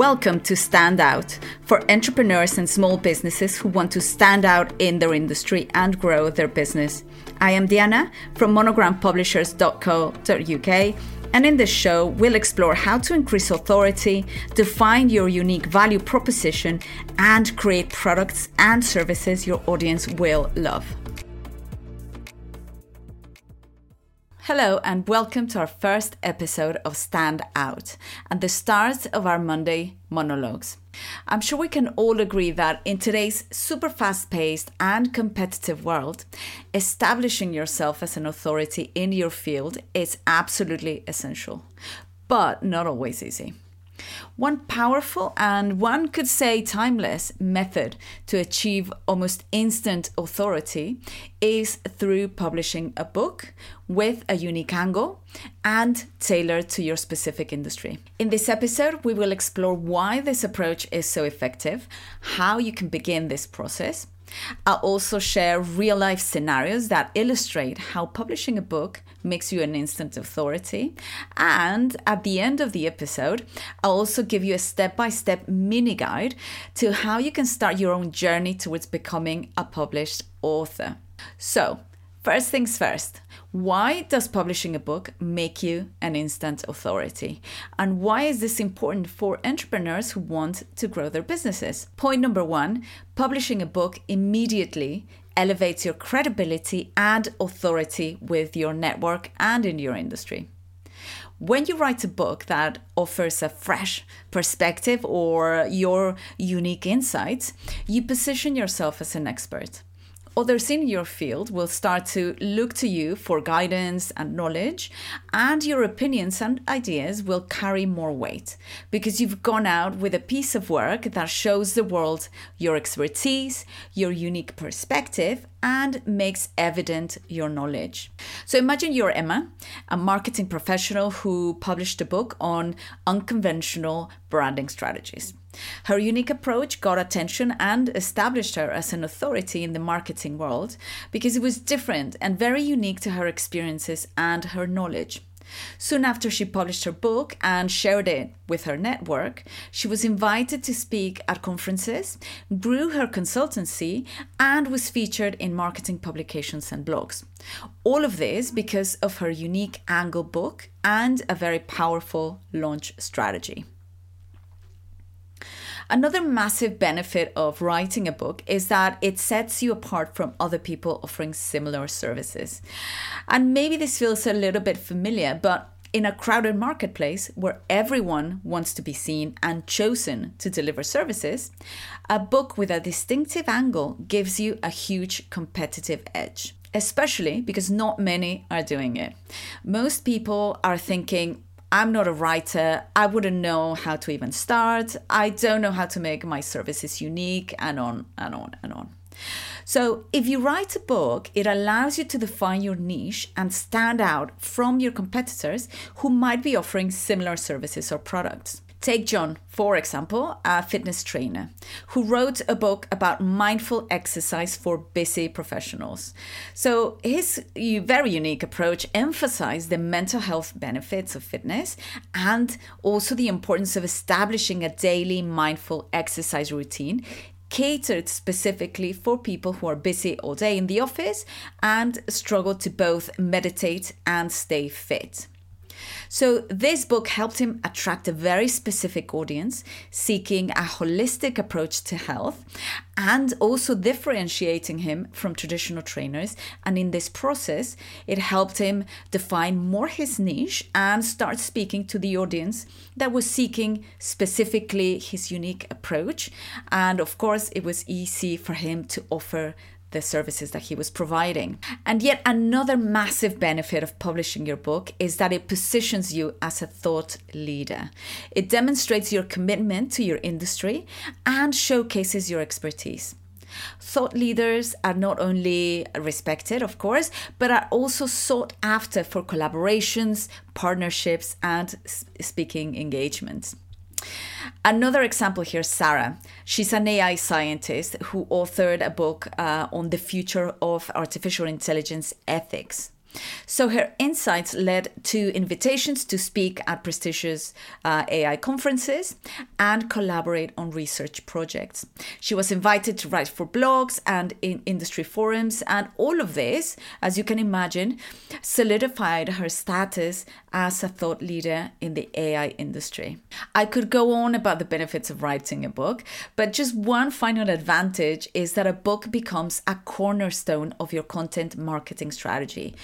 Welcome to Stand Out for entrepreneurs and small businesses who want to stand out in their industry and grow their business. I am Diana from monogrampublishers.co.uk, and in this show, we'll explore how to increase authority, define your unique value proposition, and create products and services your audience will love. Hello, and welcome to our first episode of Stand Out and the start of our Monday monologues. I'm sure we can all agree that in today's super fast paced and competitive world, establishing yourself as an authority in your field is absolutely essential, but not always easy. One powerful and one could say timeless method to achieve almost instant authority is through publishing a book with a unique angle and tailored to your specific industry. In this episode, we will explore why this approach is so effective, how you can begin this process, I'll also share real life scenarios that illustrate how publishing a book makes you an instant authority. And at the end of the episode, I'll also give you a step by step mini guide to how you can start your own journey towards becoming a published author. So, First things first, why does publishing a book make you an instant authority? And why is this important for entrepreneurs who want to grow their businesses? Point number one publishing a book immediately elevates your credibility and authority with your network and in your industry. When you write a book that offers a fresh perspective or your unique insights, you position yourself as an expert others in your field will start to look to you for guidance and knowledge, and your opinions and ideas will carry more weight because you've gone out with a piece of work that shows the world your expertise, your unique perspective, and makes evident your knowledge. So imagine you're Emma, a marketing professional who published a book on unconventional branding strategies. Her unique approach got attention and established her as an authority in the marketing world because it was different and very unique to her experiences and her knowledge. Soon after she published her book and shared it with her network, she was invited to speak at conferences, grew her consultancy, and was featured in marketing publications and blogs. All of this because of her unique angle book and a very powerful launch strategy. Another massive benefit of writing a book is that it sets you apart from other people offering similar services. And maybe this feels a little bit familiar, but in a crowded marketplace where everyone wants to be seen and chosen to deliver services, a book with a distinctive angle gives you a huge competitive edge, especially because not many are doing it. Most people are thinking, I'm not a writer. I wouldn't know how to even start. I don't know how to make my services unique, and on and on and on. So, if you write a book, it allows you to define your niche and stand out from your competitors who might be offering similar services or products. Take John, for example, a fitness trainer who wrote a book about mindful exercise for busy professionals. So, his very unique approach emphasized the mental health benefits of fitness and also the importance of establishing a daily mindful exercise routine catered specifically for people who are busy all day in the office and struggle to both meditate and stay fit. So, this book helped him attract a very specific audience seeking a holistic approach to health and also differentiating him from traditional trainers. And in this process, it helped him define more his niche and start speaking to the audience that was seeking specifically his unique approach. And of course, it was easy for him to offer the services that he was providing. And yet, another massive benefit of publishing your book is that it positions you as a thought leader. It demonstrates your commitment to your industry and showcases your expertise. Thought leaders are not only respected, of course, but are also sought after for collaborations, partnerships, and speaking engagements. Another example here, Sarah. She's an AI scientist who authored a book uh, on the future of artificial intelligence ethics. So her insights led to invitations to speak at prestigious uh, AI conferences and collaborate on research projects. She was invited to write for blogs and in industry forums, and all of this, as you can imagine, solidified her status as a thought leader in the AI industry. I could go on about the benefits of writing a book, but just one final advantage is that a book becomes a cornerstone of your content marketing strategy.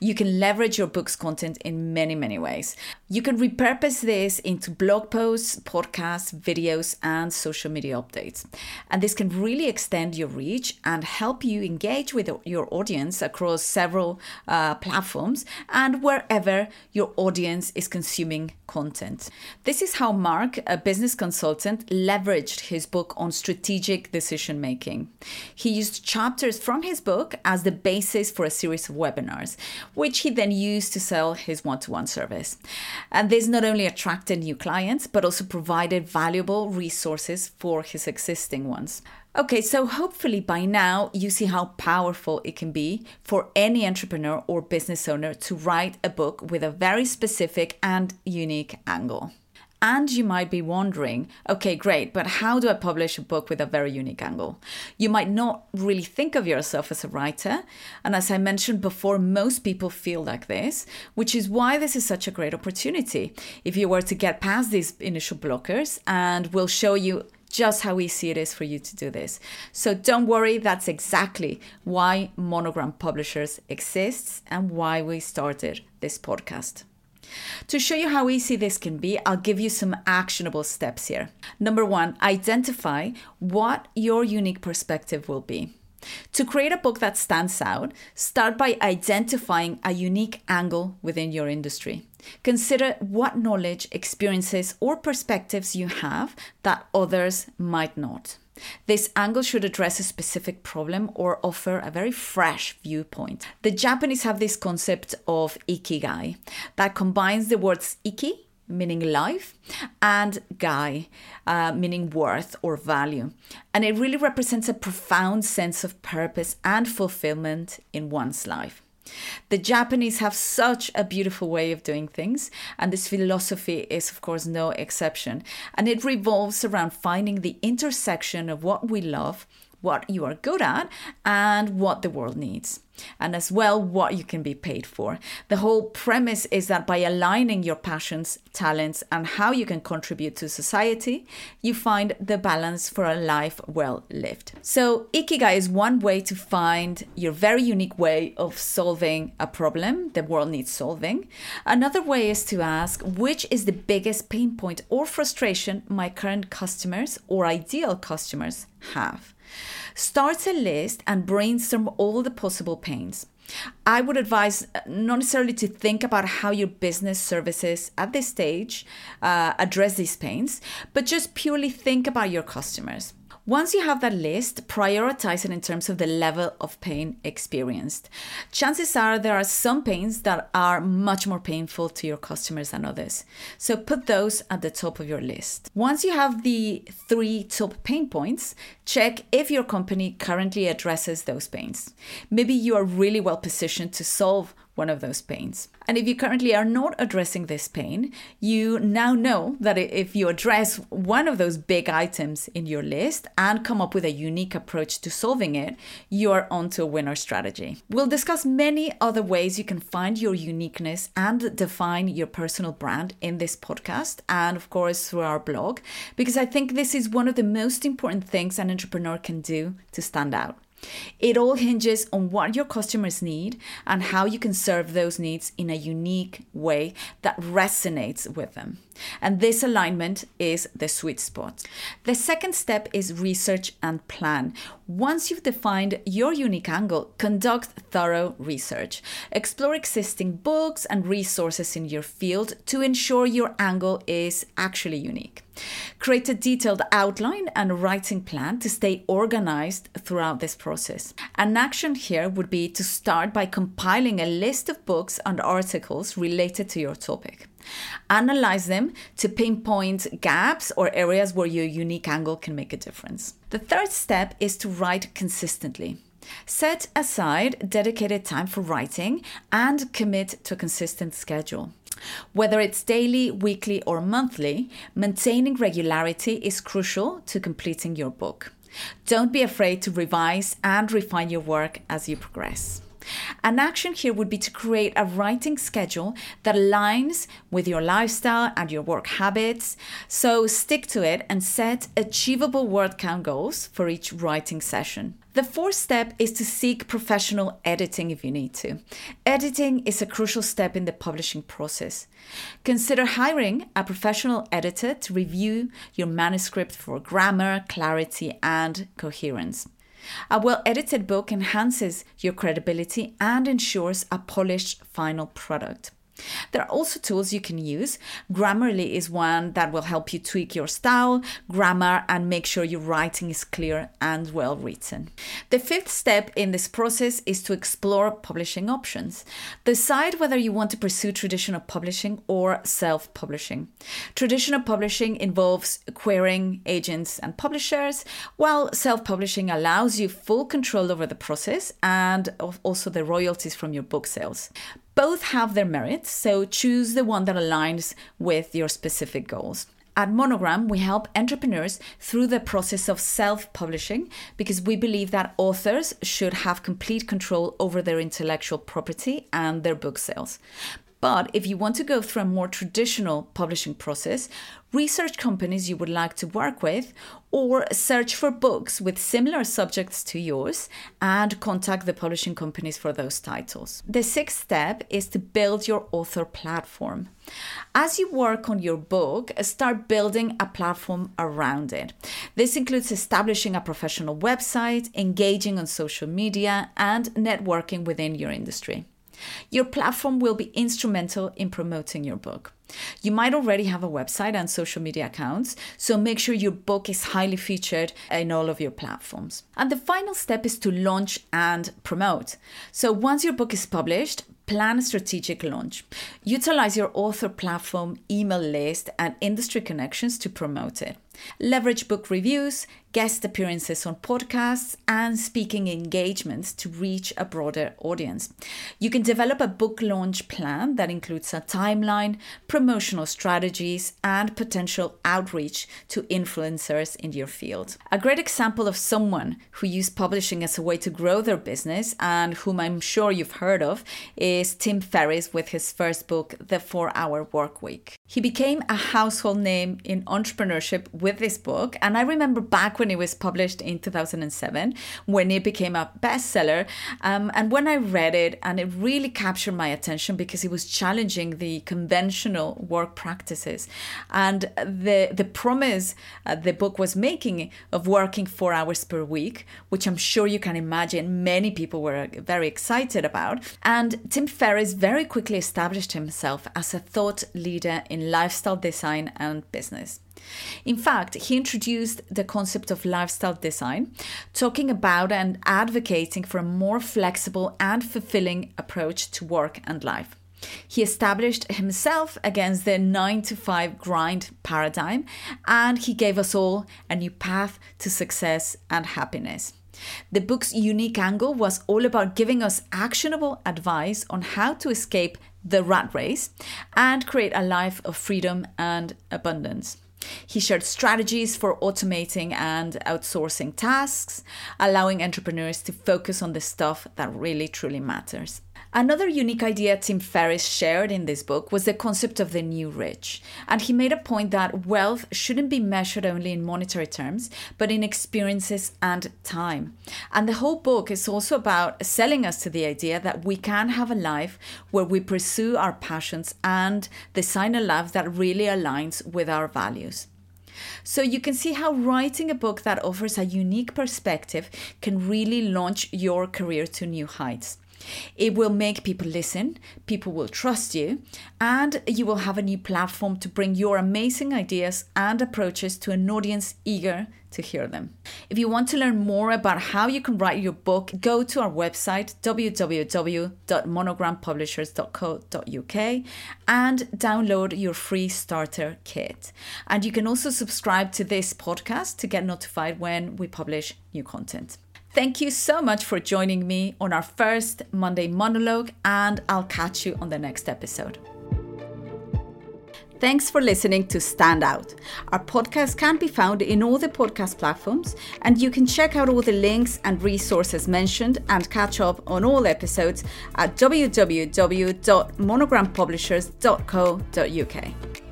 You can leverage your book's content in many, many ways. You can repurpose this into blog posts, podcasts, videos, and social media updates. And this can really extend your reach and help you engage with your audience across several uh, platforms and wherever your audience is consuming content. This is how Mark, a business consultant, leveraged his book on strategic decision making. He used chapters from his book as the basis for a series of webinars, which he then used to sell his one to one service. And this not only attracted new clients, but also provided valuable resources for his existing ones. Okay, so hopefully by now you see how powerful it can be for any entrepreneur or business owner to write a book with a very specific and unique angle. And you might be wondering, okay, great, but how do I publish a book with a very unique angle? You might not really think of yourself as a writer. And as I mentioned before, most people feel like this, which is why this is such a great opportunity. If you were to get past these initial blockers, and we'll show you just how easy it is for you to do this. So don't worry, that's exactly why Monogram Publishers exists and why we started this podcast. To show you how easy this can be, I'll give you some actionable steps here. Number one, identify what your unique perspective will be. To create a book that stands out, start by identifying a unique angle within your industry. Consider what knowledge, experiences, or perspectives you have that others might not. This angle should address a specific problem or offer a very fresh viewpoint. The Japanese have this concept of ikigai that combines the words iki, meaning life, and gai, uh, meaning worth or value. And it really represents a profound sense of purpose and fulfillment in one's life. The Japanese have such a beautiful way of doing things, and this philosophy is, of course, no exception. And it revolves around finding the intersection of what we love, what you are good at, and what the world needs and as well what you can be paid for. The whole premise is that by aligning your passions, talents, and how you can contribute to society, you find the balance for a life well lived. So, Ikigai is one way to find your very unique way of solving a problem the world needs solving. Another way is to ask which is the biggest pain point or frustration my current customers or ideal customers have. Start a list and brainstorm all the possible pains. I would advise uh, not necessarily to think about how your business services at this stage uh, address these pains, but just purely think about your customers. Once you have that list, prioritize it in terms of the level of pain experienced. Chances are there are some pains that are much more painful to your customers than others. So put those at the top of your list. Once you have the three top pain points, check if your company currently addresses those pains. Maybe you are really well positioned to solve one of those pains. And if you currently are not addressing this pain, you now know that if you address one of those big items in your list and come up with a unique approach to solving it, you are onto a winner strategy. We'll discuss many other ways you can find your uniqueness and define your personal brand in this podcast and, of course, through our blog, because I think this is one of the most important things an entrepreneur can do to stand out. It all hinges on what your customers need and how you can serve those needs in a unique way that resonates with them. And this alignment is the sweet spot. The second step is research and plan. Once you've defined your unique angle, conduct thorough research. Explore existing books and resources in your field to ensure your angle is actually unique. Create a detailed outline and writing plan to stay organized throughout this process. An action here would be to start by compiling a list of books and articles related to your topic. Analyze them to pinpoint gaps or areas where your unique angle can make a difference. The third step is to write consistently. Set aside dedicated time for writing and commit to a consistent schedule. Whether it's daily, weekly, or monthly, maintaining regularity is crucial to completing your book. Don't be afraid to revise and refine your work as you progress. An action here would be to create a writing schedule that aligns with your lifestyle and your work habits. So stick to it and set achievable word count goals for each writing session. The fourth step is to seek professional editing if you need to. Editing is a crucial step in the publishing process. Consider hiring a professional editor to review your manuscript for grammar, clarity, and coherence. A well edited book enhances your credibility and ensures a polished final product. There are also tools you can use. Grammarly is one that will help you tweak your style, grammar, and make sure your writing is clear and well written. The fifth step in this process is to explore publishing options. Decide whether you want to pursue traditional publishing or self publishing. Traditional publishing involves querying agents and publishers, while self publishing allows you full control over the process and also the royalties from your book sales. Both have their merits, so choose the one that aligns with your specific goals. At Monogram, we help entrepreneurs through the process of self publishing because we believe that authors should have complete control over their intellectual property and their book sales. But if you want to go through a more traditional publishing process, research companies you would like to work with, or search for books with similar subjects to yours and contact the publishing companies for those titles. The sixth step is to build your author platform. As you work on your book, start building a platform around it. This includes establishing a professional website, engaging on social media, and networking within your industry. Your platform will be instrumental in promoting your book. You might already have a website and social media accounts, so make sure your book is highly featured in all of your platforms. And the final step is to launch and promote. So once your book is published, plan a strategic launch. Utilize your author platform, email list, and industry connections to promote it. Leverage book reviews, guest appearances on podcasts, and speaking engagements to reach a broader audience. You can develop a book launch plan that includes a timeline, promotional strategies, and potential outreach to influencers in your field. A great example of someone who used publishing as a way to grow their business and whom I'm sure you've heard of is Tim Ferriss with his first book, The 4 Hour Work Week. He became a household name in entrepreneurship with this book, and I remember back when it was published in 2007, when it became a bestseller. Um, and when I read it, and it really captured my attention because it was challenging the conventional work practices and the the promise uh, the book was making of working four hours per week, which I'm sure you can imagine many people were very excited about. And Tim Ferriss very quickly established himself as a thought leader in lifestyle design and business. In fact, he introduced the concept of lifestyle design, talking about and advocating for a more flexible and fulfilling approach to work and life. He established himself against the 9 to 5 grind paradigm and he gave us all a new path to success and happiness. The book's unique angle was all about giving us actionable advice on how to escape the rat race and create a life of freedom and abundance. He shared strategies for automating and outsourcing tasks, allowing entrepreneurs to focus on the stuff that really truly matters. Another unique idea Tim Ferriss shared in this book was the concept of the new rich. And he made a point that wealth shouldn't be measured only in monetary terms, but in experiences and time. And the whole book is also about selling us to the idea that we can have a life where we pursue our passions and design a life that really aligns with our values. So you can see how writing a book that offers a unique perspective can really launch your career to new heights. It will make people listen, people will trust you, and you will have a new platform to bring your amazing ideas and approaches to an audience eager to hear them. If you want to learn more about how you can write your book, go to our website www.monogrampublishers.co.uk and download your free starter kit. And you can also subscribe to this podcast to get notified when we publish new content. Thank you so much for joining me on our first Monday monologue, and I'll catch you on the next episode. Thanks for listening to Stand Out. Our podcast can be found in all the podcast platforms, and you can check out all the links and resources mentioned and catch up on all episodes at www.monogrampublishers.co.uk.